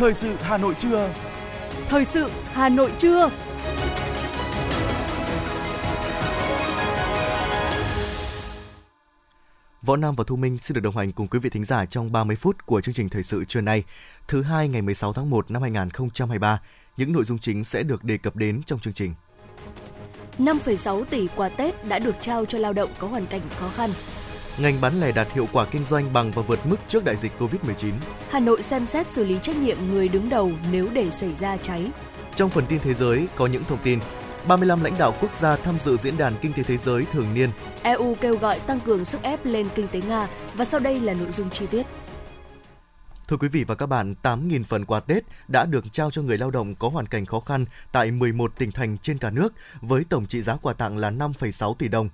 Thời sự Hà Nội trưa. Thời sự Hà Nội trưa. Võ Nam và Thu Minh xin được đồng hành cùng quý vị thính giả trong 30 phút của chương trình thời sự trưa nay, thứ hai ngày 16 tháng 1 năm 2023. Những nội dung chính sẽ được đề cập đến trong chương trình. 5,6 tỷ quà Tết đã được trao cho lao động có hoàn cảnh khó khăn. Ngành bán lẻ đạt hiệu quả kinh doanh bằng và vượt mức trước đại dịch Covid-19. Hà Nội xem xét xử lý trách nhiệm người đứng đầu nếu để xảy ra cháy. Trong phần tin thế giới có những thông tin 35 lãnh đạo quốc gia tham dự diễn đàn kinh tế thế giới thường niên. EU kêu gọi tăng cường sức ép lên kinh tế Nga và sau đây là nội dung chi tiết. Thưa quý vị và các bạn, 8.000 phần quà Tết đã được trao cho người lao động có hoàn cảnh khó khăn tại 11 tỉnh thành trên cả nước với tổng trị giá quà tặng là 5,6 tỷ đồng.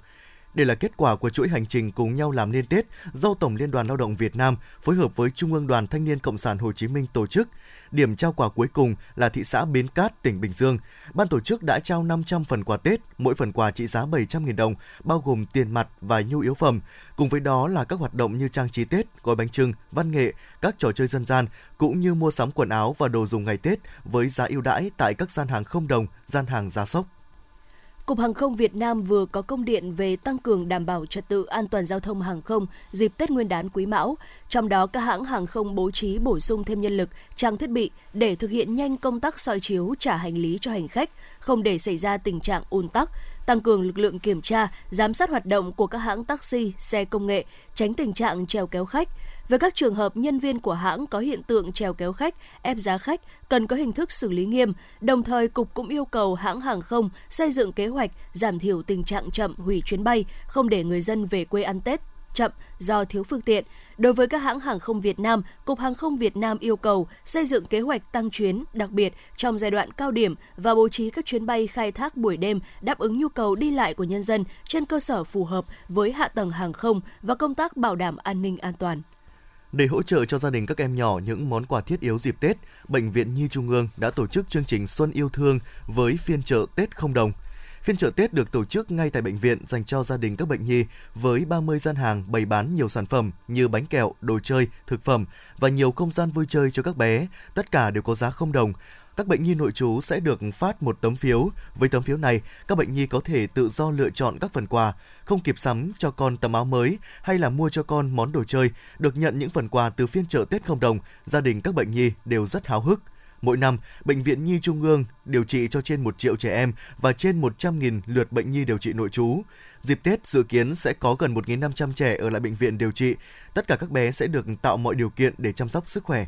Đây là kết quả của chuỗi hành trình cùng nhau làm nên Tết do Tổng Liên đoàn Lao động Việt Nam phối hợp với Trung ương Đoàn Thanh niên Cộng sản Hồ Chí Minh tổ chức. Điểm trao quà cuối cùng là thị xã Bến Cát, tỉnh Bình Dương. Ban tổ chức đã trao 500 phần quà Tết, mỗi phần quà trị giá 700.000 đồng, bao gồm tiền mặt và nhu yếu phẩm. Cùng với đó là các hoạt động như trang trí Tết, gói bánh trưng, văn nghệ, các trò chơi dân gian, cũng như mua sắm quần áo và đồ dùng ngày Tết với giá ưu đãi tại các gian hàng không đồng, gian hàng giá sốc. Cục Hàng không Việt Nam vừa có công điện về tăng cường đảm bảo trật tự an toàn giao thông hàng không dịp Tết Nguyên đán Quý Mão. Trong đó, các hãng hàng không bố trí bổ sung thêm nhân lực, trang thiết bị để thực hiện nhanh công tác soi chiếu trả hành lý cho hành khách, không để xảy ra tình trạng ùn tắc, tăng cường lực lượng kiểm tra, giám sát hoạt động của các hãng taxi, xe công nghệ, tránh tình trạng treo kéo khách, về các trường hợp nhân viên của hãng có hiện tượng trèo kéo khách, ép giá khách, cần có hình thức xử lý nghiêm. Đồng thời, Cục cũng yêu cầu hãng hàng không xây dựng kế hoạch giảm thiểu tình trạng chậm hủy chuyến bay, không để người dân về quê ăn Tết chậm do thiếu phương tiện. Đối với các hãng hàng không Việt Nam, Cục Hàng không Việt Nam yêu cầu xây dựng kế hoạch tăng chuyến, đặc biệt trong giai đoạn cao điểm và bố trí các chuyến bay khai thác buổi đêm đáp ứng nhu cầu đi lại của nhân dân trên cơ sở phù hợp với hạ tầng hàng không và công tác bảo đảm an ninh an toàn. Để hỗ trợ cho gia đình các em nhỏ những món quà thiết yếu dịp Tết, Bệnh viện Nhi Trung ương đã tổ chức chương trình Xuân yêu thương với phiên chợ Tết không đồng. Phiên chợ Tết được tổ chức ngay tại bệnh viện dành cho gia đình các bệnh nhi với 30 gian hàng bày bán nhiều sản phẩm như bánh kẹo, đồ chơi, thực phẩm và nhiều không gian vui chơi cho các bé. Tất cả đều có giá không đồng các bệnh nhi nội trú sẽ được phát một tấm phiếu. Với tấm phiếu này, các bệnh nhi có thể tự do lựa chọn các phần quà, không kịp sắm cho con tấm áo mới hay là mua cho con món đồ chơi, được nhận những phần quà từ phiên chợ Tết không đồng, gia đình các bệnh nhi đều rất háo hức. Mỗi năm, Bệnh viện Nhi Trung ương điều trị cho trên 1 triệu trẻ em và trên 100.000 lượt bệnh nhi điều trị nội trú. Dịp Tết dự kiến sẽ có gần 1.500 trẻ ở lại bệnh viện điều trị. Tất cả các bé sẽ được tạo mọi điều kiện để chăm sóc sức khỏe.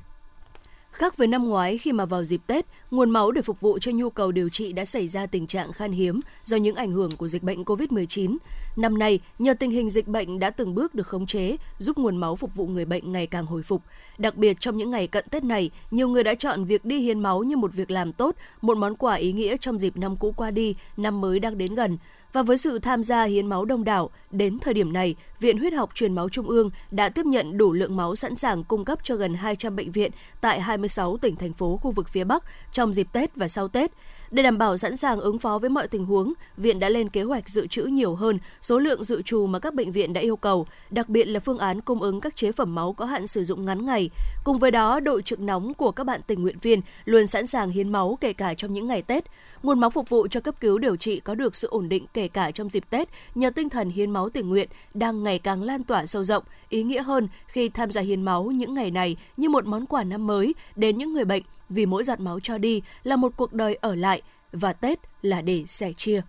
Khác với năm ngoái khi mà vào dịp Tết, nguồn máu để phục vụ cho nhu cầu điều trị đã xảy ra tình trạng khan hiếm do những ảnh hưởng của dịch bệnh COVID-19. Năm nay, nhờ tình hình dịch bệnh đã từng bước được khống chế, giúp nguồn máu phục vụ người bệnh ngày càng hồi phục. Đặc biệt trong những ngày cận Tết này, nhiều người đã chọn việc đi hiến máu như một việc làm tốt, một món quà ý nghĩa trong dịp năm cũ qua đi, năm mới đang đến gần. Và với sự tham gia hiến máu đông đảo, đến thời điểm này, Viện Huyết học Truyền máu Trung ương đã tiếp nhận đủ lượng máu sẵn sàng cung cấp cho gần 200 bệnh viện tại 26 tỉnh thành phố khu vực phía Bắc trong dịp Tết và sau Tết. Để đảm bảo sẵn sàng ứng phó với mọi tình huống, viện đã lên kế hoạch dự trữ nhiều hơn số lượng dự trù mà các bệnh viện đã yêu cầu, đặc biệt là phương án cung ứng các chế phẩm máu có hạn sử dụng ngắn ngày. Cùng với đó, đội trực nóng của các bạn tình nguyện viên luôn sẵn sàng hiến máu kể cả trong những ngày Tết. Nguồn máu phục vụ cho cấp cứu điều trị có được sự ổn định kể cả trong dịp Tết nhờ tinh thần hiến máu tình nguyện đang ngày càng lan tỏa sâu rộng, ý nghĩa hơn khi tham gia hiến máu những ngày này như một món quà năm mới đến những người bệnh vì mỗi giọt máu cho đi là một cuộc đời ở lại và Tết là để sẻ chia.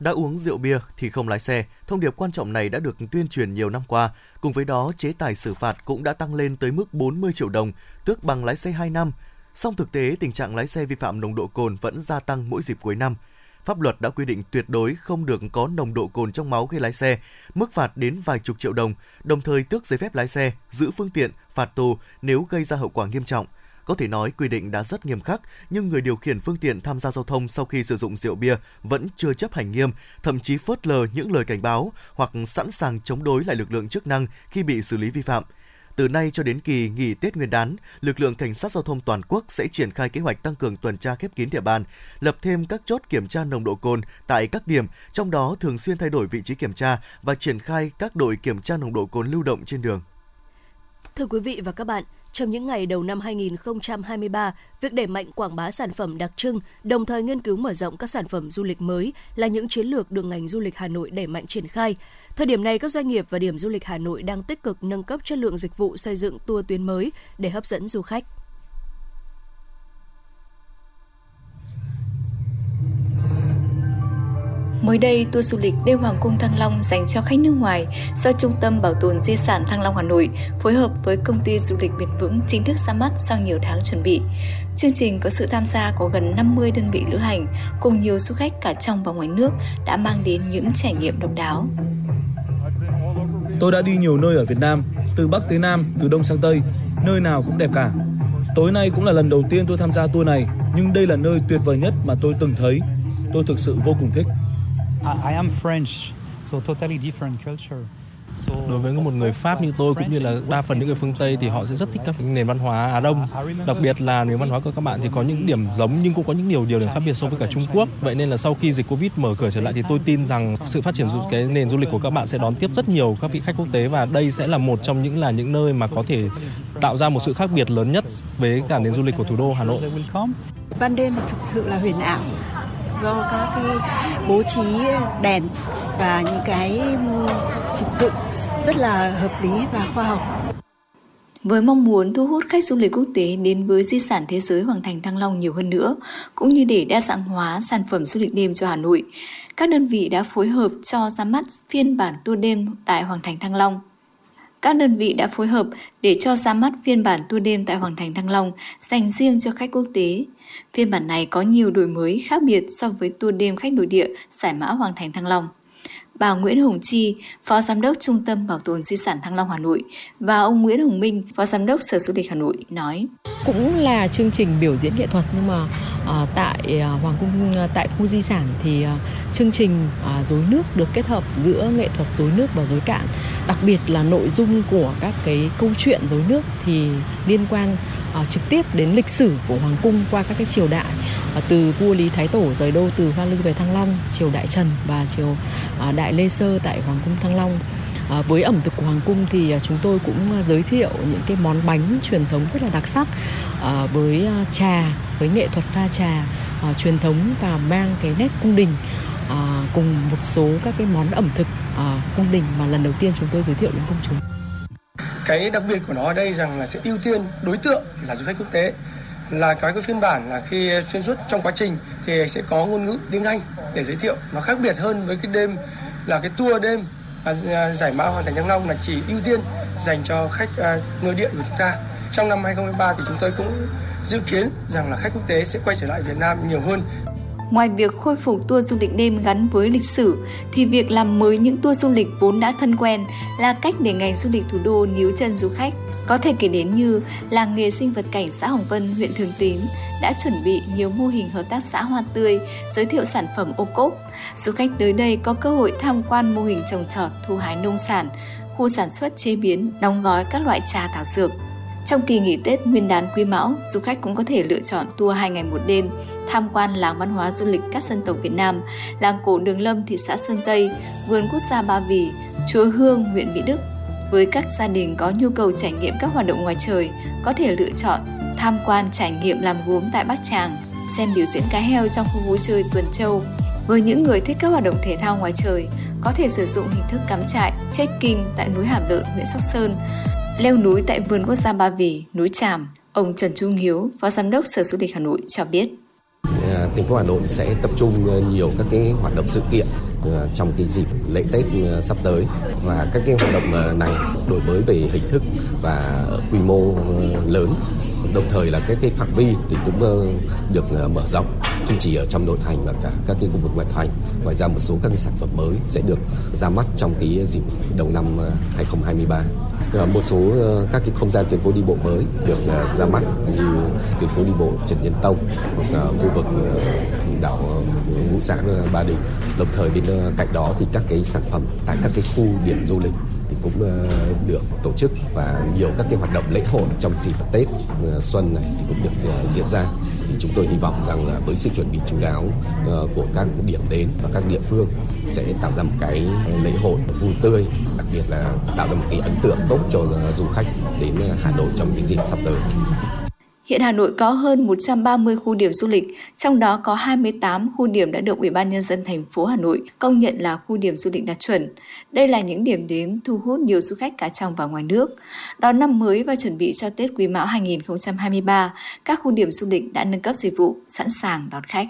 Đã uống rượu bia thì không lái xe, thông điệp quan trọng này đã được tuyên truyền nhiều năm qua. Cùng với đó, chế tài xử phạt cũng đã tăng lên tới mức 40 triệu đồng, tước bằng lái xe 2 năm. Song thực tế, tình trạng lái xe vi phạm nồng độ cồn vẫn gia tăng mỗi dịp cuối năm. Pháp luật đã quy định tuyệt đối không được có nồng độ cồn trong máu khi lái xe, mức phạt đến vài chục triệu đồng, đồng thời tước giấy phép lái xe, giữ phương tiện, phạt tù nếu gây ra hậu quả nghiêm trọng – có thể nói quy định đã rất nghiêm khắc, nhưng người điều khiển phương tiện tham gia giao thông sau khi sử dụng rượu bia vẫn chưa chấp hành nghiêm, thậm chí phớt lờ những lời cảnh báo hoặc sẵn sàng chống đối lại lực lượng chức năng khi bị xử lý vi phạm. Từ nay cho đến kỳ nghỉ Tết Nguyên đán, lực lượng cảnh sát giao thông toàn quốc sẽ triển khai kế hoạch tăng cường tuần tra khép kín địa bàn, lập thêm các chốt kiểm tra nồng độ cồn tại các điểm, trong đó thường xuyên thay đổi vị trí kiểm tra và triển khai các đội kiểm tra nồng độ cồn lưu động trên đường. Thưa quý vị và các bạn, trong những ngày đầu năm 2023, việc đẩy mạnh quảng bá sản phẩm đặc trưng, đồng thời nghiên cứu mở rộng các sản phẩm du lịch mới là những chiến lược được ngành du lịch Hà Nội đẩy mạnh triển khai. Thời điểm này, các doanh nghiệp và điểm du lịch Hà Nội đang tích cực nâng cấp chất lượng dịch vụ xây dựng tour tuyến mới để hấp dẫn du khách. Mới đây, tour du lịch đêm Hoàng cung Thăng Long dành cho khách nước ngoài do Trung tâm Bảo tồn Di sản Thăng Long Hà Nội phối hợp với công ty du lịch bền vững chính thức ra mắt sau nhiều tháng chuẩn bị. Chương trình có sự tham gia của gần 50 đơn vị lữ hành cùng nhiều du khách cả trong và ngoài nước đã mang đến những trải nghiệm độc đáo. Tôi đã đi nhiều nơi ở Việt Nam, từ Bắc tới Nam, từ Đông sang Tây, nơi nào cũng đẹp cả. Tối nay cũng là lần đầu tiên tôi tham gia tour này, nhưng đây là nơi tuyệt vời nhất mà tôi từng thấy. Tôi thực sự vô cùng thích. I am French, so totally different culture. Đối với một người Pháp như tôi cũng như là đa phần những người phương Tây thì họ sẽ rất thích các nền văn hóa Á Đông. Đặc biệt là nền văn hóa của các bạn thì có những điểm giống nhưng cũng có những nhiều điều điểm khác biệt so với cả Trung Quốc. Vậy nên là sau khi dịch Covid mở cửa trở lại thì tôi tin rằng sự phát triển cái nền du lịch của các bạn sẽ đón tiếp rất nhiều các vị khách quốc tế và đây sẽ là một trong những là những nơi mà có thể tạo ra một sự khác biệt lớn nhất với cả nền du lịch của thủ đô Hà Nội. Ban đêm thực sự là huyền ảo do các cái bố trí đèn và những cái phục dựng rất là hợp lý và khoa học. Với mong muốn thu hút khách du lịch quốc tế đến với di sản thế giới Hoàng Thành Thăng Long nhiều hơn nữa, cũng như để đa dạng hóa sản phẩm du lịch đêm cho Hà Nội, các đơn vị đã phối hợp cho ra mắt phiên bản tour đêm tại Hoàng Thành Thăng Long. Các đơn vị đã phối hợp để cho ra mắt phiên bản tour đêm tại Hoàng Thành Thăng Long dành riêng cho khách quốc tế. Phiên bản này có nhiều đổi mới khác biệt so với tour đêm khách nội địa giải mã Hoàng Thành Thăng Long. Bà Nguyễn Hồng Chi, Phó Giám đốc Trung tâm Bảo tồn Di sản Thăng Long Hà Nội và ông Nguyễn Hồng Minh, Phó Giám đốc Sở Du lịch Hà Nội nói. Cũng là chương trình biểu diễn nghệ thuật nhưng mà uh, tại uh, Hoàng cung uh, tại khu di sản thì uh, chương trình uh, dối nước được kết hợp giữa nghệ thuật dối nước và dối cạn. Đặc biệt là nội dung của các cái câu chuyện dối nước thì liên quan uh, trực tiếp đến lịch sử của hoàng cung qua các cái triều đại Ờ, từ vua Lý Thái Tổ rời đô từ Hoa Lư về Thăng Long, triều Đại Trần và triều ờ, Đại Lê Sơ tại hoàng cung Thăng Long. À, với ẩm thực của hoàng cung thì chúng tôi cũng giới thiệu những cái món bánh truyền thống rất là đặc sắc à, với trà với nghệ thuật pha trà à, truyền thống và mang cái nét cung đình à, cùng một số các cái món ẩm thực à, cung đình mà lần đầu tiên chúng tôi giới thiệu đến công chúng cái đặc biệt của nó ở đây rằng là sẽ ưu tiên đối tượng là du khách quốc tế là cái cái phiên bản là khi xuyên suốt trong quá trình thì sẽ có ngôn ngữ tiếng Anh để giới thiệu. Nó khác biệt hơn với cái đêm là cái tour đêm và giải mã hoàn thành thăng long là chỉ ưu tiên dành cho khách à, nội địa của chúng ta. Trong năm 2023 thì chúng tôi cũng dự kiến rằng là khách quốc tế sẽ quay trở lại Việt Nam nhiều hơn. Ngoài việc khôi phục tour du lịch đêm gắn với lịch sử, thì việc làm mới những tour du lịch vốn đã thân quen là cách để ngành du lịch thủ đô níu chân du khách. Có thể kể đến như làng nghề sinh vật cảnh xã Hồng Vân, huyện Thường Tín đã chuẩn bị nhiều mô hình hợp tác xã hoa tươi, giới thiệu sản phẩm ô cốp. Du khách tới đây có cơ hội tham quan mô hình trồng trọt, thu hái nông sản, khu sản xuất chế biến, đóng gói các loại trà thảo dược. Trong kỳ nghỉ Tết Nguyên đán Quý Mão, du khách cũng có thể lựa chọn tour 2 ngày một đêm tham quan làng văn hóa du lịch các dân tộc Việt Nam, làng cổ Đường Lâm thị xã Sơn Tây, vườn quốc gia Ba Vì, chùa Hương huyện Mỹ Đức. Với các gia đình có nhu cầu trải nghiệm các hoạt động ngoài trời, có thể lựa chọn tham quan trải nghiệm làm gốm tại Bát Tràng, xem biểu diễn cá heo trong khu vui chơi Tuần Châu. Với những người thích các hoạt động thể thao ngoài trời, có thể sử dụng hình thức cắm trại, trekking tại núi Hàm Lợn, huyện Sóc Sơn, leo núi tại vườn quốc gia Ba Vì, núi Tràm. Ông Trần Trung Hiếu, Phó Giám đốc Sở Du lịch Hà Nội cho biết. À, thành phố Hà Nội sẽ tập trung nhiều các cái hoạt động sự kiện Ờ, trong cái dịp lễ Tết ờ, sắp tới. Và các cái hoạt động ờ, này đổi mới về hình thức và quy mô lớn đồng thời là cái cái phạm vi thì cũng ờ, được ờ, mở rộng. Không chỉ ở trong nội thành mà cả các cái khu vực ngoại thành. Ngoài ra một số các cái sản phẩm mới sẽ được ra mắt trong cái dịp đầu năm ờ, 2023 một số các cái không gian tuyến phố đi bộ mới được ra mắt như tuyến phố đi bộ Trần Nhân Tông hoặc khu vực đảo Ngũ Xã Ba Đình. Đồng thời bên cạnh đó thì các cái sản phẩm tại các cái khu điểm du lịch thì cũng ờ, được tổ chức và nhiều các cái hoạt động lễ hội trong dịp Tết ờ, xuân này thì cũng được ờ, diễn ra. Thì chúng tôi hy vọng rằng là với sự chuẩn bị chú đáo của các điểm đến và các địa phương sẽ tạo ra một cái lễ hội vui tươi, đặc biệt là tạo ra một cái ấn tượng tốt cho du khách đến Hà Nội trong cái dịp sắp tới. Hiện Hà Nội có hơn 130 khu điểm du lịch, trong đó có 28 khu điểm đã được Ủy ban nhân dân thành phố Hà Nội công nhận là khu điểm du lịch đạt chuẩn. Đây là những điểm đến thu hút nhiều du khách cả trong và ngoài nước. Đón năm mới và chuẩn bị cho Tết Quý Mão 2023, các khu điểm du lịch đã nâng cấp dịch vụ, sẵn sàng đón khách.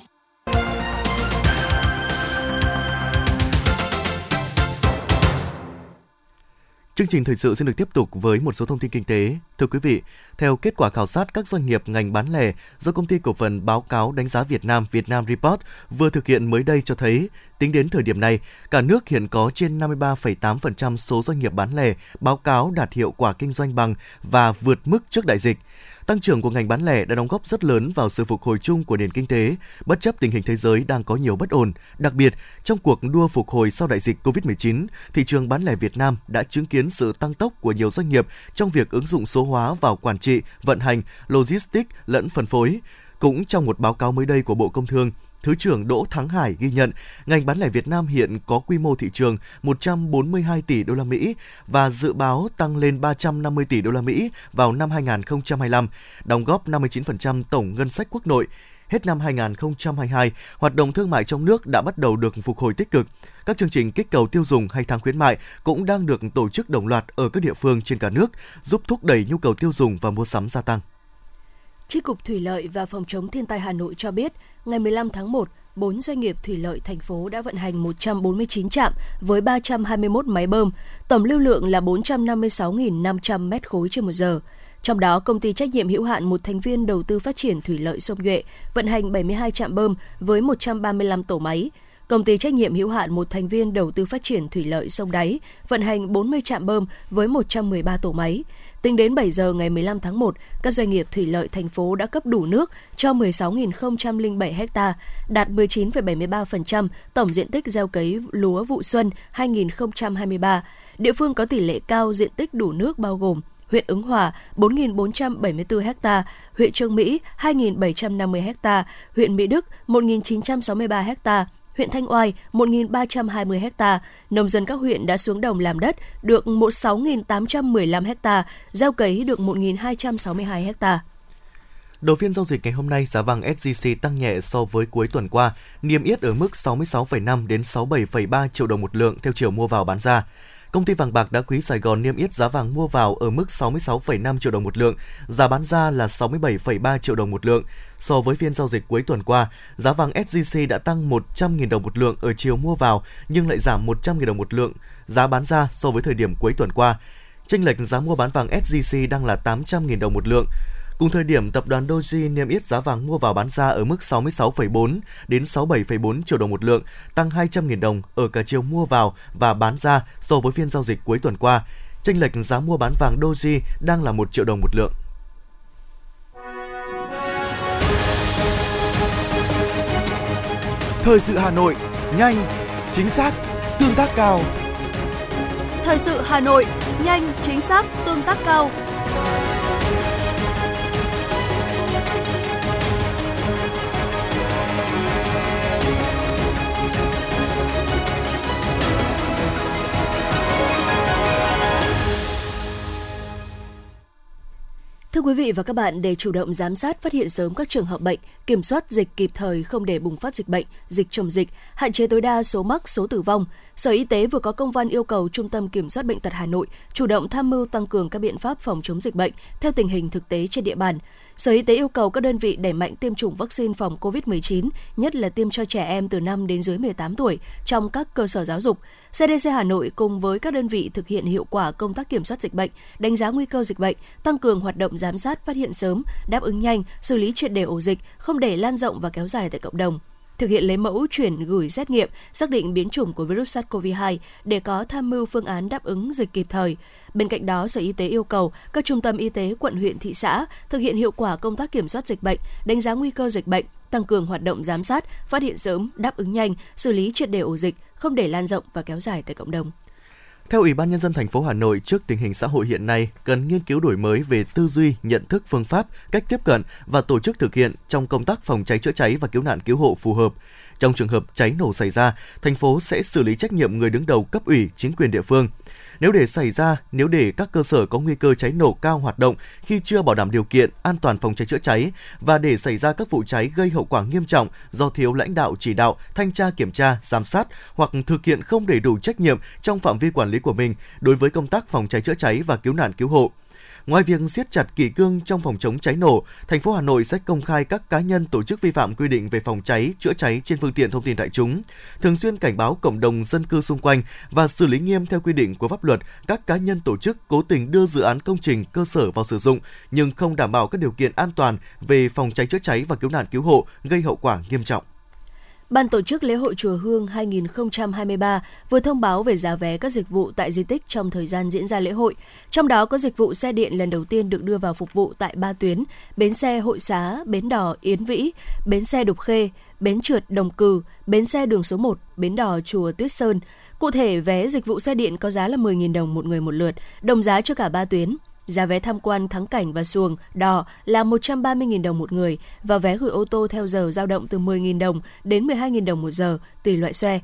Chương trình thời sự sẽ được tiếp tục với một số thông tin kinh tế. Thưa quý vị, theo kết quả khảo sát các doanh nghiệp ngành bán lẻ do công ty cổ phần báo cáo đánh giá Việt Nam Vietnam Report vừa thực hiện mới đây cho thấy, tính đến thời điểm này, cả nước hiện có trên 53,8% số doanh nghiệp bán lẻ báo cáo đạt hiệu quả kinh doanh bằng và vượt mức trước đại dịch. Tăng trưởng của ngành bán lẻ đã đóng góp rất lớn vào sự phục hồi chung của nền kinh tế, bất chấp tình hình thế giới đang có nhiều bất ổn. Đặc biệt, trong cuộc đua phục hồi sau đại dịch COVID-19, thị trường bán lẻ Việt Nam đã chứng kiến sự tăng tốc của nhiều doanh nghiệp trong việc ứng dụng số hóa vào quản trị, vận hành, logistics lẫn phân phối. Cũng trong một báo cáo mới đây của Bộ Công Thương, Thứ trưởng Đỗ Thắng Hải ghi nhận, ngành bán lẻ Việt Nam hiện có quy mô thị trường 142 tỷ đô la Mỹ và dự báo tăng lên 350 tỷ đô la Mỹ vào năm 2025, đóng góp 59% tổng ngân sách quốc nội. Hết năm 2022, hoạt động thương mại trong nước đã bắt đầu được phục hồi tích cực. Các chương trình kích cầu tiêu dùng hay tháng khuyến mại cũng đang được tổ chức đồng loạt ở các địa phương trên cả nước, giúp thúc đẩy nhu cầu tiêu dùng và mua sắm gia tăng. Chi cục Thủy lợi và Phòng chống thiên tai Hà Nội cho biết, ngày 15 tháng 1, 4 doanh nghiệp thủy lợi thành phố đã vận hành 149 trạm với 321 máy bơm, tổng lưu lượng là 456.500 m khối trên một giờ. Trong đó, công ty trách nhiệm hữu hạn một thành viên đầu tư phát triển thủy lợi sông Nhuệ vận hành 72 trạm bơm với 135 tổ máy. Công ty trách nhiệm hữu hạn một thành viên đầu tư phát triển thủy lợi sông Đáy vận hành 40 trạm bơm với 113 tổ máy. Tính đến 7 giờ ngày 15 tháng 1, các doanh nghiệp thủy lợi thành phố đã cấp đủ nước cho 16.007 ha, đạt 19,73% tổng diện tích gieo cấy lúa vụ xuân 2023. Địa phương có tỷ lệ cao diện tích đủ nước bao gồm huyện Ứng Hòa 4.474 ha, huyện Trương Mỹ 2.750 ha, huyện Mỹ Đức 1.963 ha, huyện Thanh Oai 1.320 ha, nông dân các huyện đã xuống đồng làm đất được 16.815 ha, gieo cấy được 1.262 ha. Đầu phiên giao dịch ngày hôm nay, giá vàng SJC tăng nhẹ so với cuối tuần qua, niêm yết ở mức 66,5 đến 67,3 triệu đồng một lượng theo chiều mua vào bán ra. Công ty vàng bạc đá quý Sài Gòn niêm yết giá vàng mua vào ở mức 66,5 triệu đồng một lượng, giá bán ra là 67,3 triệu đồng một lượng. So với phiên giao dịch cuối tuần qua, giá vàng SJC đã tăng 100.000 đồng một lượng ở chiều mua vào nhưng lại giảm 100.000 đồng một lượng giá bán ra so với thời điểm cuối tuần qua. Chênh lệch giá mua bán vàng SJC đang là 800.000 đồng một lượng. Cùng thời điểm, tập đoàn Doji niêm yết giá vàng mua vào bán ra ở mức 66,4 đến 67,4 triệu đồng một lượng, tăng 200.000 đồng ở cả chiều mua vào và bán ra so với phiên giao dịch cuối tuần qua. Chênh lệch giá mua bán vàng Doji đang là 1 triệu đồng một lượng. Thời sự Hà Nội, nhanh, chính xác, tương tác cao. Thời sự Hà Nội, nhanh, chính xác, tương tác cao. Thưa quý vị và các bạn, để chủ động giám sát, phát hiện sớm các trường hợp bệnh, kiểm soát dịch kịp thời không để bùng phát dịch bệnh, dịch chồng dịch, hạn chế tối đa số mắc, số tử vong, Sở Y tế vừa có công văn yêu cầu Trung tâm Kiểm soát bệnh tật Hà Nội chủ động tham mưu tăng cường các biện pháp phòng chống dịch bệnh theo tình hình thực tế trên địa bàn. Sở Y tế yêu cầu các đơn vị đẩy mạnh tiêm chủng vaccine phòng COVID-19, nhất là tiêm cho trẻ em từ 5 đến dưới 18 tuổi trong các cơ sở giáo dục. CDC Hà Nội cùng với các đơn vị thực hiện hiệu quả công tác kiểm soát dịch bệnh, đánh giá nguy cơ dịch bệnh, tăng cường hoạt động giám sát phát hiện sớm, đáp ứng nhanh, xử lý triệt đề ổ dịch, không để lan rộng và kéo dài tại cộng đồng thực hiện lấy mẫu chuyển gửi xét nghiệm, xác định biến chủng của virus SARS-CoV-2 để có tham mưu phương án đáp ứng dịch kịp thời. Bên cạnh đó, Sở Y tế yêu cầu các trung tâm y tế quận huyện thị xã thực hiện hiệu quả công tác kiểm soát dịch bệnh, đánh giá nguy cơ dịch bệnh, tăng cường hoạt động giám sát, phát hiện sớm, đáp ứng nhanh, xử lý triệt đề ổ dịch, không để lan rộng và kéo dài tại cộng đồng. Theo Ủy ban nhân dân thành phố Hà Nội, trước tình hình xã hội hiện nay, cần nghiên cứu đổi mới về tư duy, nhận thức, phương pháp, cách tiếp cận và tổ chức thực hiện trong công tác phòng cháy chữa cháy và cứu nạn cứu hộ phù hợp. Trong trường hợp cháy nổ xảy ra, thành phố sẽ xử lý trách nhiệm người đứng đầu cấp ủy, chính quyền địa phương. Nếu để xảy ra, nếu để các cơ sở có nguy cơ cháy nổ cao hoạt động khi chưa bảo đảm điều kiện an toàn phòng cháy chữa cháy và để xảy ra các vụ cháy gây hậu quả nghiêm trọng do thiếu lãnh đạo chỉ đạo, thanh tra kiểm tra, giám sát hoặc thực hiện không đầy đủ trách nhiệm trong phạm vi quản lý của mình đối với công tác phòng cháy chữa cháy và cứu nạn cứu hộ. Ngoài việc siết chặt kỷ cương trong phòng chống cháy nổ, thành phố Hà Nội sẽ công khai các cá nhân tổ chức vi phạm quy định về phòng cháy, chữa cháy trên phương tiện thông tin đại chúng, thường xuyên cảnh báo cộng đồng dân cư xung quanh và xử lý nghiêm theo quy định của pháp luật các cá nhân tổ chức cố tình đưa dự án công trình cơ sở vào sử dụng nhưng không đảm bảo các điều kiện an toàn về phòng cháy chữa cháy và cứu nạn cứu hộ gây hậu quả nghiêm trọng. Ban tổ chức lễ hội Chùa Hương 2023 vừa thông báo về giá vé các dịch vụ tại di tích trong thời gian diễn ra lễ hội. Trong đó có dịch vụ xe điện lần đầu tiên được đưa vào phục vụ tại ba tuyến: bến xe Hội Xá, bến đò Yến Vĩ, bến xe Đục Khê, bến trượt Đồng Cừ, bến xe đường số 1, bến đò Chùa Tuyết Sơn. Cụ thể, vé dịch vụ xe điện có giá là 10.000 đồng một người một lượt, đồng giá cho cả ba tuyến. Giá vé tham quan thắng cảnh và xuồng, đò là 130.000 đồng một người và vé gửi ô tô theo giờ dao động từ 10.000 đồng đến 12.000 đồng một giờ tùy loại xe.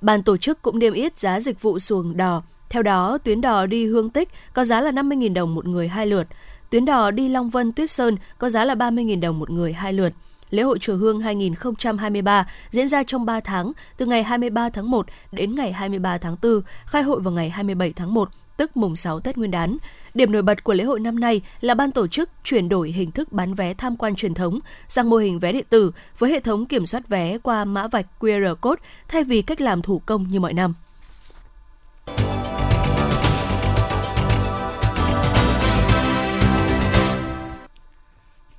Ban tổ chức cũng niêm yết giá dịch vụ xuồng đò. Theo đó, tuyến đò đi Hương Tích có giá là 50.000 đồng một người hai lượt. Tuyến đò đi Long Vân Tuyết Sơn có giá là 30.000 đồng một người hai lượt. Lễ hội Chùa Hương 2023 diễn ra trong 3 tháng, từ ngày 23 tháng 1 đến ngày 23 tháng 4, khai hội vào ngày 27 tháng 1, tức mùng 6 Tết Nguyên đán. Điểm nổi bật của lễ hội năm nay là ban tổ chức chuyển đổi hình thức bán vé tham quan truyền thống sang mô hình vé điện tử với hệ thống kiểm soát vé qua mã vạch QR code thay vì cách làm thủ công như mọi năm.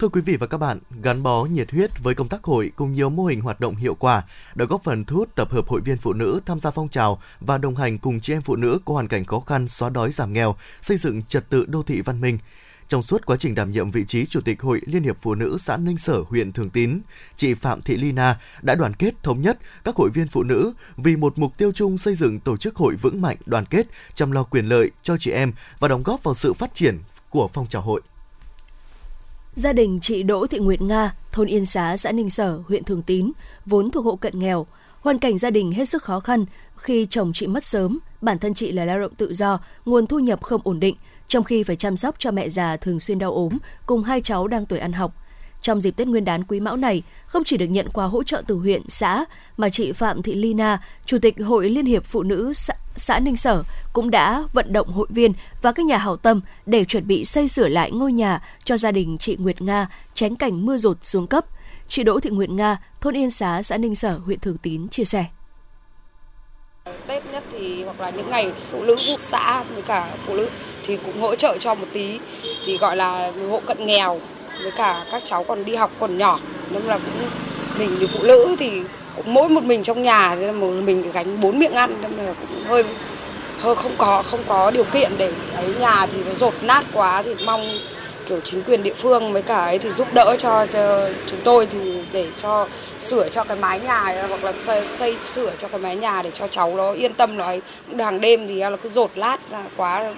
Thưa quý vị và các bạn, gắn bó nhiệt huyết với công tác hội cùng nhiều mô hình hoạt động hiệu quả đã góp phần thu hút tập hợp hội viên phụ nữ tham gia phong trào và đồng hành cùng chị em phụ nữ có hoàn cảnh khó khăn xóa đói giảm nghèo, xây dựng trật tự đô thị văn minh. Trong suốt quá trình đảm nhiệm vị trí Chủ tịch Hội Liên hiệp Phụ nữ xã Ninh Sở, huyện Thường Tín, chị Phạm Thị Lina đã đoàn kết thống nhất các hội viên phụ nữ vì một mục tiêu chung xây dựng tổ chức hội vững mạnh, đoàn kết, chăm lo quyền lợi cho chị em và đóng góp vào sự phát triển của phong trào hội. Gia đình chị Đỗ Thị Nguyệt Nga, thôn Yên Xá, xã Ninh Sở, huyện Thường Tín, vốn thuộc hộ cận nghèo. Hoàn cảnh gia đình hết sức khó khăn khi chồng chị mất sớm, bản thân chị là lao động tự do, nguồn thu nhập không ổn định, trong khi phải chăm sóc cho mẹ già thường xuyên đau ốm, cùng hai cháu đang tuổi ăn học. Trong dịp Tết Nguyên đán Quý Mão này, không chỉ được nhận quà hỗ trợ từ huyện, xã, mà chị Phạm Thị Lina, Chủ tịch Hội Liên hiệp Phụ nữ xã, xã Ninh Sở cũng đã vận động hội viên và các nhà hảo tâm để chuẩn bị xây sửa lại ngôi nhà cho gia đình chị Nguyệt Nga tránh cảnh mưa rột xuống cấp. Chị Đỗ Thị Nguyệt Nga, thôn Yên Xá, xã Ninh Sở, huyện Thường Tín chia sẻ. Tết nhất thì hoặc là những ngày phụ nữ xã với cả phụ nữ thì cũng hỗ trợ cho một tí thì gọi là hộ cận nghèo với cả các cháu còn đi học còn nhỏ nên là cũng mình thì phụ nữ thì cũng mỗi một mình trong nhà nên là một mình gánh bốn miệng ăn nên là cũng hơi hơi không có không có điều kiện để ấy nhà thì nó rột nát quá thì mong kiểu chính quyền địa phương với cả ấy thì giúp đỡ cho, cho chúng tôi thì để cho sửa cho cái mái nhà hoặc là xây, xây sửa cho cái mái nhà để cho cháu nó yên tâm nó ấy. Hàng đêm thì nó cứ rột lát ra quá.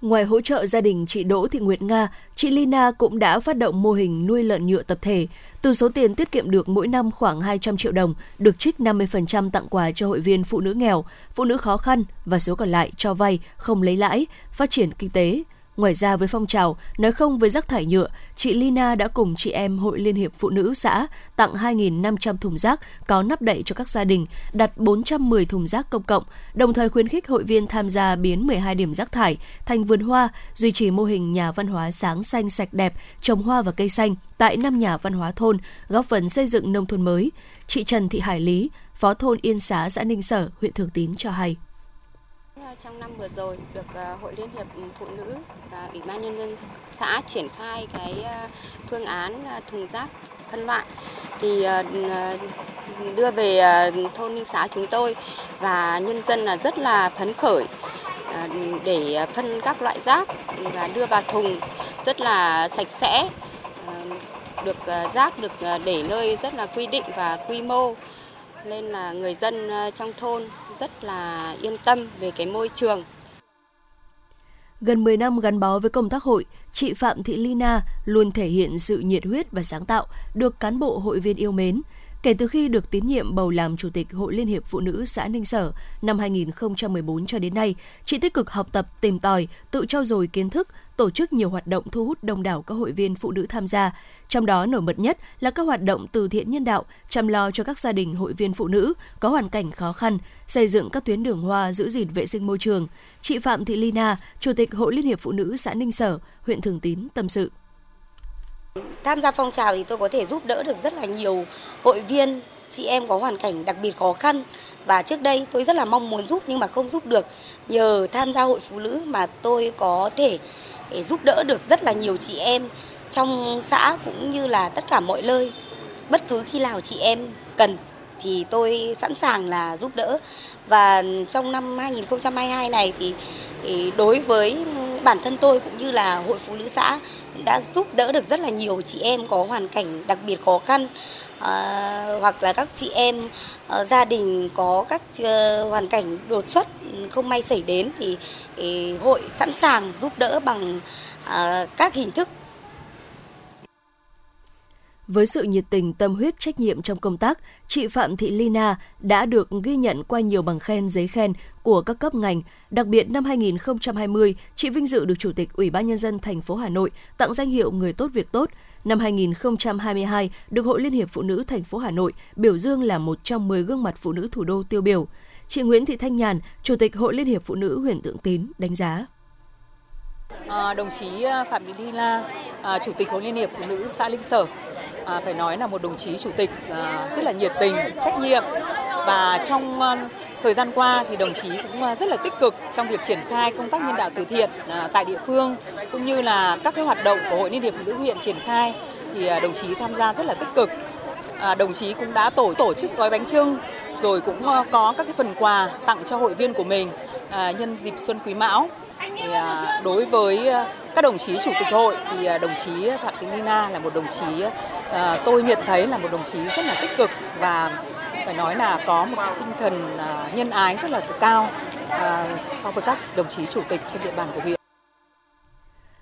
Ngoài hỗ trợ gia đình chị Đỗ Thị Nguyệt Nga, chị Lina cũng đã phát động mô hình nuôi lợn nhựa tập thể. Từ số tiền tiết kiệm được mỗi năm khoảng 200 triệu đồng, được trích 50% tặng quà cho hội viên phụ nữ nghèo, phụ nữ khó khăn và số còn lại cho vay, không lấy lãi, phát triển kinh tế. Ngoài ra với phong trào nói không với rác thải nhựa, chị Lina đã cùng chị em Hội Liên hiệp Phụ nữ xã tặng 2.500 thùng rác có nắp đậy cho các gia đình, đặt 410 thùng rác công cộng, đồng thời khuyến khích hội viên tham gia biến 12 điểm rác thải thành vườn hoa, duy trì mô hình nhà văn hóa sáng xanh sạch đẹp, trồng hoa và cây xanh tại năm nhà văn hóa thôn, góp phần xây dựng nông thôn mới. Chị Trần Thị Hải Lý, Phó thôn Yên Xá, xã Ninh Sở, huyện Thường Tín cho hay. Ờ, trong năm vừa rồi được ờ, Hội Liên hiệp Phụ nữ và Ủy ban Nhân dân xã triển khai cái ờ, phương án thùng rác phân loại. Thì đưa về thôn Ninh Xá chúng tôi và nhân dân là rất là phấn khởi để phân các loại rác và đưa vào thùng rất là sạch sẽ được rác được để nơi rất là quy định và quy mô, nên là người dân trong thôn rất là yên tâm về cái môi trường. Gần 10 năm gắn bó với công tác hội, chị Phạm Thị Lina luôn thể hiện sự nhiệt huyết và sáng tạo, được cán bộ hội viên yêu mến. Kể từ khi được tín nhiệm bầu làm Chủ tịch Hội Liên hiệp Phụ nữ xã Ninh Sở năm 2014 cho đến nay, chị tích cực học tập, tìm tòi, tự trau dồi kiến thức, tổ chức nhiều hoạt động thu hút đông đảo các hội viên phụ nữ tham gia. Trong đó nổi bật nhất là các hoạt động từ thiện nhân đạo, chăm lo cho các gia đình hội viên phụ nữ có hoàn cảnh khó khăn, xây dựng các tuyến đường hoa giữ gìn vệ sinh môi trường. Chị Phạm Thị Lina, Chủ tịch Hội Liên hiệp Phụ nữ xã Ninh Sở, huyện Thường Tín tâm sự. Tham gia phong trào thì tôi có thể giúp đỡ được rất là nhiều hội viên, chị em có hoàn cảnh đặc biệt khó khăn và trước đây tôi rất là mong muốn giúp nhưng mà không giúp được. Nhờ tham gia hội phụ nữ mà tôi có thể giúp đỡ được rất là nhiều chị em trong xã cũng như là tất cả mọi nơi. Bất cứ khi nào chị em cần thì tôi sẵn sàng là giúp đỡ. Và trong năm 2022 này thì đối với bản thân tôi cũng như là hội phụ nữ xã đã giúp đỡ được rất là nhiều chị em có hoàn cảnh đặc biệt khó khăn à, hoặc là các chị em à, gia đình có các à, hoàn cảnh đột xuất không may xảy đến thì, thì hội sẵn sàng giúp đỡ bằng à, các hình thức với sự nhiệt tình, tâm huyết, trách nhiệm trong công tác, chị Phạm Thị Lina đã được ghi nhận qua nhiều bằng khen, giấy khen của các cấp ngành. Đặc biệt năm 2020, chị vinh dự được Chủ tịch Ủy ban nhân dân thành phố Hà Nội tặng danh hiệu Người tốt việc tốt. Năm 2022, được Hội Liên hiệp Phụ nữ thành phố Hà Nội biểu dương là một trong 10 gương mặt phụ nữ thủ đô tiêu biểu. Chị Nguyễn Thị Thanh Nhàn, Chủ tịch Hội Liên hiệp Phụ nữ huyện Tượng Tín đánh giá. À, đồng chí à, Phạm Thị Lina, à, Chủ tịch Hội Liên hiệp Phụ nữ xã Linh Sở à, phải nói là một đồng chí chủ tịch à, rất là nhiệt tình, trách nhiệm và trong à, thời gian qua thì đồng chí cũng à, rất là tích cực trong việc triển khai công tác nhân đạo từ thiện à, tại địa phương cũng như là các cái hoạt động của Hội Liên hiệp Phụ nữ huyện triển khai thì à, đồng chí tham gia rất là tích cực. À, đồng chí cũng đã tổ tổ chức gói bánh trưng rồi cũng à, có các cái phần quà tặng cho hội viên của mình à, nhân dịp Xuân Quý Mão. Thì, à, đối với à, các đồng chí chủ tịch hội thì à, đồng chí Phạm Thị Nina là một đồng chí à, tôi nhận thấy là một đồng chí rất là tích cực và phải nói là có một tinh thần à, nhân ái rất là cao so với các đồng chí chủ tịch trên địa bàn của huyện.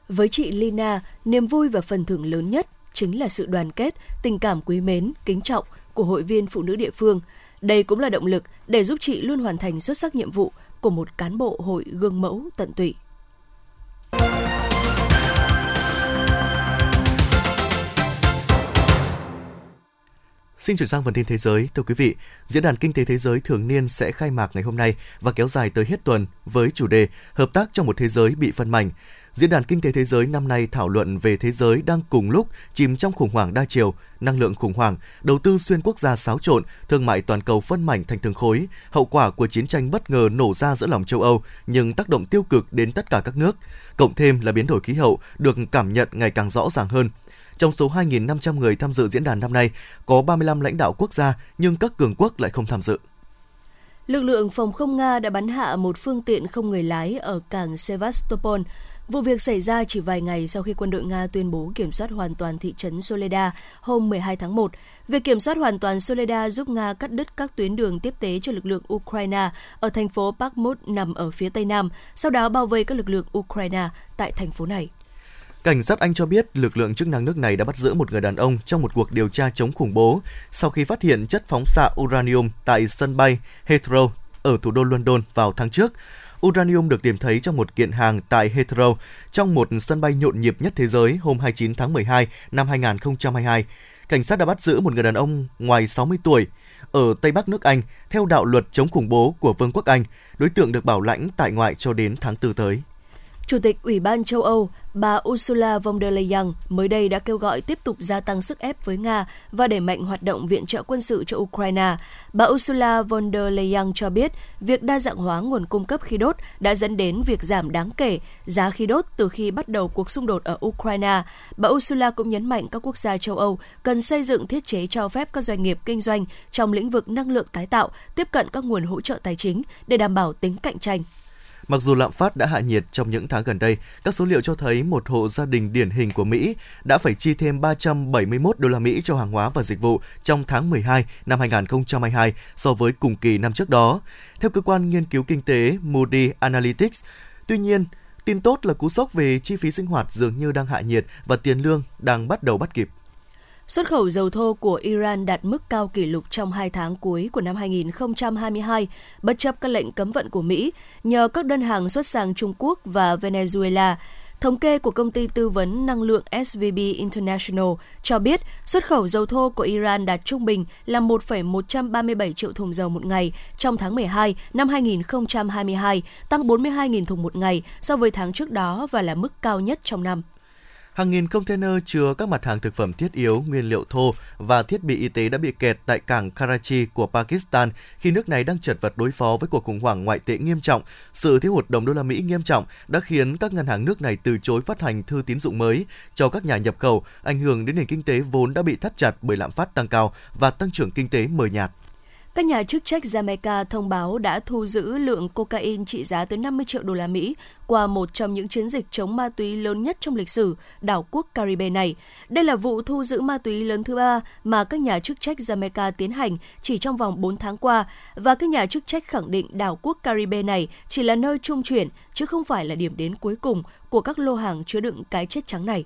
Với chị Lina, niềm vui và phần thưởng lớn nhất chính là sự đoàn kết, tình cảm quý mến, kính trọng của hội viên phụ nữ địa phương. Đây cũng là động lực để giúp chị luôn hoàn thành xuất sắc nhiệm vụ của một cán bộ hội gương mẫu tận tụy. Xin chuyển sang phần tin thế giới. Thưa quý vị, Diễn đàn Kinh tế Thế giới thường niên sẽ khai mạc ngày hôm nay và kéo dài tới hết tuần với chủ đề Hợp tác trong một thế giới bị phân mảnh. Diễn đàn Kinh tế Thế giới năm nay thảo luận về thế giới đang cùng lúc chìm trong khủng hoảng đa chiều, năng lượng khủng hoảng, đầu tư xuyên quốc gia xáo trộn, thương mại toàn cầu phân mảnh thành từng khối, hậu quả của chiến tranh bất ngờ nổ ra giữa lòng châu Âu nhưng tác động tiêu cực đến tất cả các nước. Cộng thêm là biến đổi khí hậu được cảm nhận ngày càng rõ ràng hơn. Trong số 2.500 người tham dự diễn đàn năm nay, có 35 lãnh đạo quốc gia nhưng các cường quốc lại không tham dự. Lực lượng phòng không Nga đã bắn hạ một phương tiện không người lái ở cảng Sevastopol. Vụ việc xảy ra chỉ vài ngày sau khi quân đội Nga tuyên bố kiểm soát hoàn toàn thị trấn soleda hôm 12 tháng 1. Việc kiểm soát hoàn toàn soleda giúp Nga cắt đứt các tuyến đường tiếp tế cho lực lượng Ukraine ở thành phố Bakhmut nằm ở phía tây nam, sau đó bao vây các lực lượng Ukraine tại thành phố này. Cảnh sát Anh cho biết lực lượng chức năng nước này đã bắt giữ một người đàn ông trong một cuộc điều tra chống khủng bố sau khi phát hiện chất phóng xạ uranium tại sân bay Heathrow ở thủ đô London vào tháng trước. Uranium được tìm thấy trong một kiện hàng tại Heathrow, trong một sân bay nhộn nhịp nhất thế giới hôm 29 tháng 12 năm 2022. Cảnh sát đã bắt giữ một người đàn ông ngoài 60 tuổi ở Tây Bắc nước Anh theo đạo luật chống khủng bố của Vương quốc Anh. Đối tượng được bảo lãnh tại ngoại cho đến tháng 4 tới. Chủ tịch Ủy ban châu Âu, bà Ursula von der Leyen mới đây đã kêu gọi tiếp tục gia tăng sức ép với Nga và đẩy mạnh hoạt động viện trợ quân sự cho Ukraine. Bà Ursula von der Leyen cho biết việc đa dạng hóa nguồn cung cấp khí đốt đã dẫn đến việc giảm đáng kể giá khí đốt từ khi bắt đầu cuộc xung đột ở Ukraine. Bà Ursula cũng nhấn mạnh các quốc gia châu Âu cần xây dựng thiết chế cho phép các doanh nghiệp kinh doanh trong lĩnh vực năng lượng tái tạo tiếp cận các nguồn hỗ trợ tài chính để đảm bảo tính cạnh tranh Mặc dù lạm phát đã hạ nhiệt trong những tháng gần đây, các số liệu cho thấy một hộ gia đình điển hình của Mỹ đã phải chi thêm 371 đô la Mỹ cho hàng hóa và dịch vụ trong tháng 12 năm 2022 so với cùng kỳ năm trước đó. Theo cơ quan nghiên cứu kinh tế Moody Analytics, tuy nhiên, tin tốt là cú sốc về chi phí sinh hoạt dường như đang hạ nhiệt và tiền lương đang bắt đầu bắt kịp. Xuất khẩu dầu thô của Iran đạt mức cao kỷ lục trong hai tháng cuối của năm 2022, bất chấp các lệnh cấm vận của Mỹ, nhờ các đơn hàng xuất sang Trung Quốc và Venezuela. Thống kê của công ty tư vấn năng lượng SVB International cho biết xuất khẩu dầu thô của Iran đạt trung bình là 1,137 triệu thùng dầu một ngày trong tháng 12 năm 2022, tăng 42.000 thùng một ngày so với tháng trước đó và là mức cao nhất trong năm. Hàng nghìn container chứa các mặt hàng thực phẩm thiết yếu, nguyên liệu thô và thiết bị y tế đã bị kẹt tại cảng Karachi của Pakistan khi nước này đang chật vật đối phó với cuộc khủng hoảng ngoại tệ nghiêm trọng. Sự thiếu hụt đồng đô la Mỹ nghiêm trọng đã khiến các ngân hàng nước này từ chối phát hành thư tín dụng mới cho các nhà nhập khẩu, ảnh hưởng đến nền kinh tế vốn đã bị thắt chặt bởi lạm phát tăng cao và tăng trưởng kinh tế mờ nhạt. Các nhà chức trách Jamaica thông báo đã thu giữ lượng cocaine trị giá tới 50 triệu đô la Mỹ qua một trong những chiến dịch chống ma túy lớn nhất trong lịch sử, đảo quốc Caribe này. Đây là vụ thu giữ ma túy lớn thứ ba mà các nhà chức trách Jamaica tiến hành chỉ trong vòng 4 tháng qua và các nhà chức trách khẳng định đảo quốc Caribe này chỉ là nơi trung chuyển, chứ không phải là điểm đến cuối cùng của các lô hàng chứa đựng cái chết trắng này.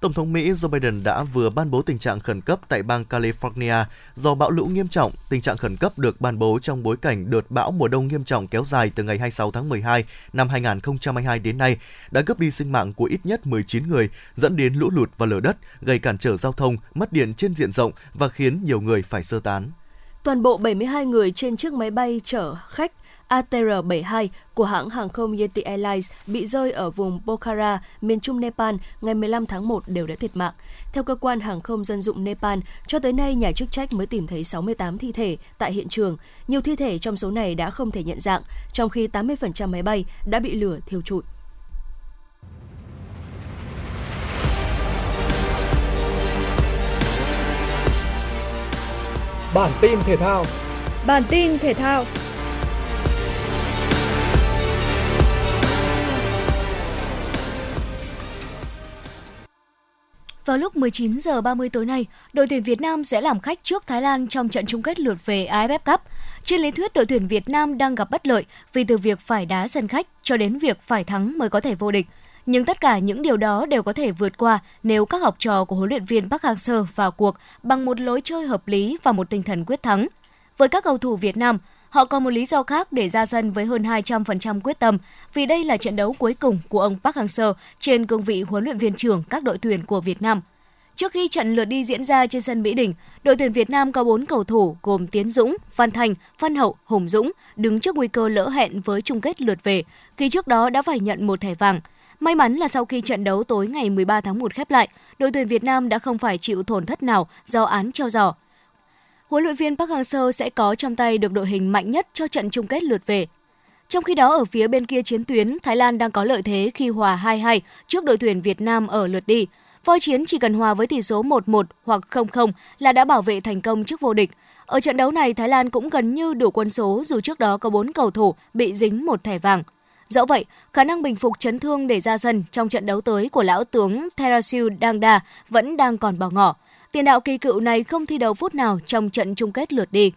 Tổng thống Mỹ Joe Biden đã vừa ban bố tình trạng khẩn cấp tại bang California do bão lũ nghiêm trọng. Tình trạng khẩn cấp được ban bố trong bối cảnh đợt bão mùa đông nghiêm trọng kéo dài từ ngày 26 tháng 12 năm 2022 đến nay đã cướp đi sinh mạng của ít nhất 19 người, dẫn đến lũ lụt và lở đất, gây cản trở giao thông, mất điện trên diện rộng và khiến nhiều người phải sơ tán. Toàn bộ 72 người trên chiếc máy bay chở khách ATR-72 của hãng hàng không Yeti Airlines bị rơi ở vùng Pokhara, miền trung Nepal ngày 15 tháng 1 đều đã thiệt mạng. Theo cơ quan hàng không dân dụng Nepal, cho tới nay nhà chức trách mới tìm thấy 68 thi thể tại hiện trường. Nhiều thi thể trong số này đã không thể nhận dạng, trong khi 80% máy bay đã bị lửa thiêu trụi. Bản tin thể thao Bản tin thể thao Vào lúc 19 giờ 30 tối nay, đội tuyển Việt Nam sẽ làm khách trước Thái Lan trong trận chung kết lượt về AFF Cup. Trên lý thuyết, đội tuyển Việt Nam đang gặp bất lợi vì từ việc phải đá sân khách cho đến việc phải thắng mới có thể vô địch. Nhưng tất cả những điều đó đều có thể vượt qua nếu các học trò của huấn luyện viên Park Hang-seo vào cuộc bằng một lối chơi hợp lý và một tinh thần quyết thắng. Với các cầu thủ Việt Nam, họ còn một lý do khác để ra sân với hơn 200% quyết tâm, vì đây là trận đấu cuối cùng của ông Park Hang-seo trên cương vị huấn luyện viên trưởng các đội tuyển của Việt Nam. Trước khi trận lượt đi diễn ra trên sân Mỹ Đình, đội tuyển Việt Nam có 4 cầu thủ gồm Tiến Dũng, Phan Thành, Phan Hậu, Hùng Dũng đứng trước nguy cơ lỡ hẹn với chung kết lượt về, khi trước đó đã phải nhận một thẻ vàng. May mắn là sau khi trận đấu tối ngày 13 tháng 1 khép lại, đội tuyển Việt Nam đã không phải chịu tổn thất nào do án treo giò. Huấn luyện viên Park Hang-seo sẽ có trong tay được đội hình mạnh nhất cho trận chung kết lượt về. Trong khi đó ở phía bên kia chiến tuyến, Thái Lan đang có lợi thế khi hòa 2-2 trước đội tuyển Việt Nam ở lượt đi. Voi chiến chỉ cần hòa với tỷ số 1-1 hoặc 0-0 là đã bảo vệ thành công trước vô địch. Ở trận đấu này, Thái Lan cũng gần như đủ quân số dù trước đó có 4 cầu thủ bị dính một thẻ vàng. Dẫu vậy, khả năng bình phục chấn thương để ra sân trong trận đấu tới của lão tướng Therasil Dangda vẫn đang còn bỏ ngỏ. Tiền đạo kỳ cựu này không thi đấu phút nào trong trận chung kết lượt đi.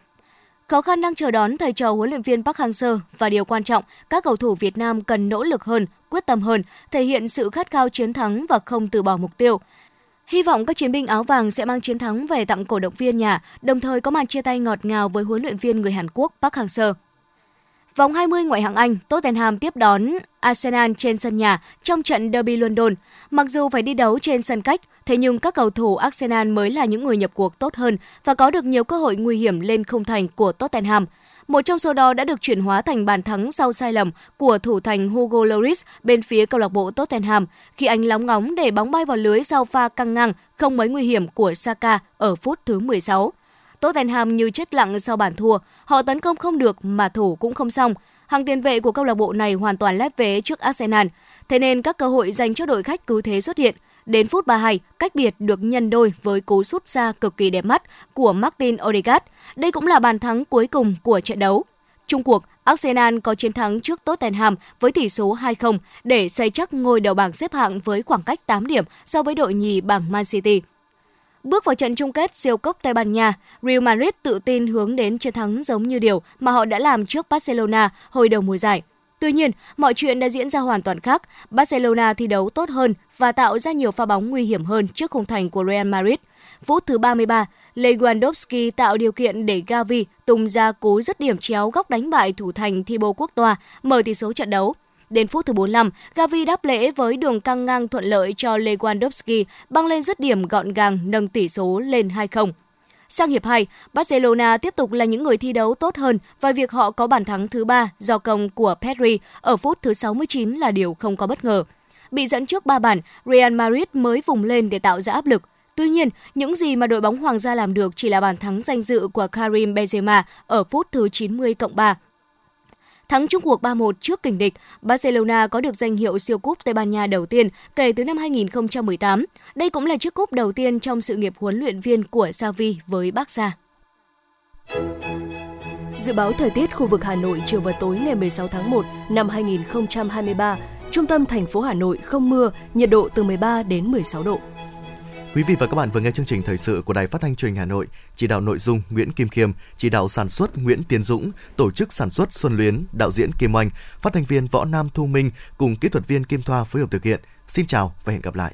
Khó khăn đang chờ đón thầy trò huấn luyện viên Park Hang-seo và điều quan trọng, các cầu thủ Việt Nam cần nỗ lực hơn, quyết tâm hơn, thể hiện sự khát khao chiến thắng và không từ bỏ mục tiêu. Hy vọng các chiến binh áo vàng sẽ mang chiến thắng về tặng cổ động viên nhà, đồng thời có màn chia tay ngọt ngào với huấn luyện viên người Hàn Quốc Park Hang-seo. Vòng 20 ngoại hạng Anh, Tottenham tiếp đón Arsenal trên sân nhà trong trận Derby London. Mặc dù phải đi đấu trên sân cách, thế nhưng các cầu thủ Arsenal mới là những người nhập cuộc tốt hơn và có được nhiều cơ hội nguy hiểm lên khung thành của Tottenham. Một trong số đó đã được chuyển hóa thành bàn thắng sau sai lầm của thủ thành Hugo Lloris bên phía câu lạc bộ Tottenham khi anh lóng ngóng để bóng bay vào lưới sau pha căng ngang không mấy nguy hiểm của Saka ở phút thứ 16. Tottenham như chết lặng sau bàn thua, họ tấn công không được mà thủ cũng không xong. Hàng tiền vệ của câu lạc bộ này hoàn toàn lép vế trước Arsenal, thế nên các cơ hội dành cho đội khách cứ thế xuất hiện. Đến phút 32, cách biệt được nhân đôi với cú sút xa cực kỳ đẹp mắt của Martin Odegaard. Đây cũng là bàn thắng cuối cùng của trận đấu. Trung cuộc, Arsenal có chiến thắng trước Tottenham với tỷ số 2-0 để xây chắc ngôi đầu bảng xếp hạng với khoảng cách 8 điểm so với đội nhì bảng Man City. Bước vào trận chung kết siêu cốc Tây Ban Nha, Real Madrid tự tin hướng đến chiến thắng giống như điều mà họ đã làm trước Barcelona hồi đầu mùa giải. Tuy nhiên, mọi chuyện đã diễn ra hoàn toàn khác. Barcelona thi đấu tốt hơn và tạo ra nhiều pha bóng nguy hiểm hơn trước khung thành của Real Madrid. Phút thứ 33, Lewandowski tạo điều kiện để Gavi tung ra cú dứt điểm chéo góc đánh bại thủ thành Thibaut Courtois, mở tỷ số trận đấu. Đến phút thứ 45, Gavi đáp lễ với đường căng ngang thuận lợi cho Lewandowski, băng lên dứt điểm gọn gàng nâng tỷ số lên 2-0. Sang hiệp 2, Barcelona tiếp tục là những người thi đấu tốt hơn và việc họ có bàn thắng thứ ba do công của Pedri ở phút thứ 69 là điều không có bất ngờ. Bị dẫn trước 3 bàn, Real Madrid mới vùng lên để tạo ra áp lực. Tuy nhiên, những gì mà đội bóng Hoàng gia làm được chỉ là bàn thắng danh dự của Karim Benzema ở phút thứ 90 cộng 3 Thắng chung cuộc 3-1 trước kình địch, Barcelona có được danh hiệu siêu cúp Tây Ban Nha đầu tiên kể từ năm 2018. Đây cũng là chiếc cúp đầu tiên trong sự nghiệp huấn luyện viên của Xavi với Barca. Dự báo thời tiết khu vực Hà Nội chiều và tối ngày 16 tháng 1 năm 2023, trung tâm thành phố Hà Nội không mưa, nhiệt độ từ 13 đến 16 độ. Quý vị và các bạn vừa nghe chương trình thời sự của Đài Phát thanh Truyền hình Hà Nội, chỉ đạo nội dung Nguyễn Kim Khiêm, chỉ đạo sản xuất Nguyễn Tiến Dũng, tổ chức sản xuất Xuân Luyến, đạo diễn Kim Oanh, phát thanh viên Võ Nam Thu Minh cùng kỹ thuật viên Kim Thoa phối hợp thực hiện. Xin chào và hẹn gặp lại.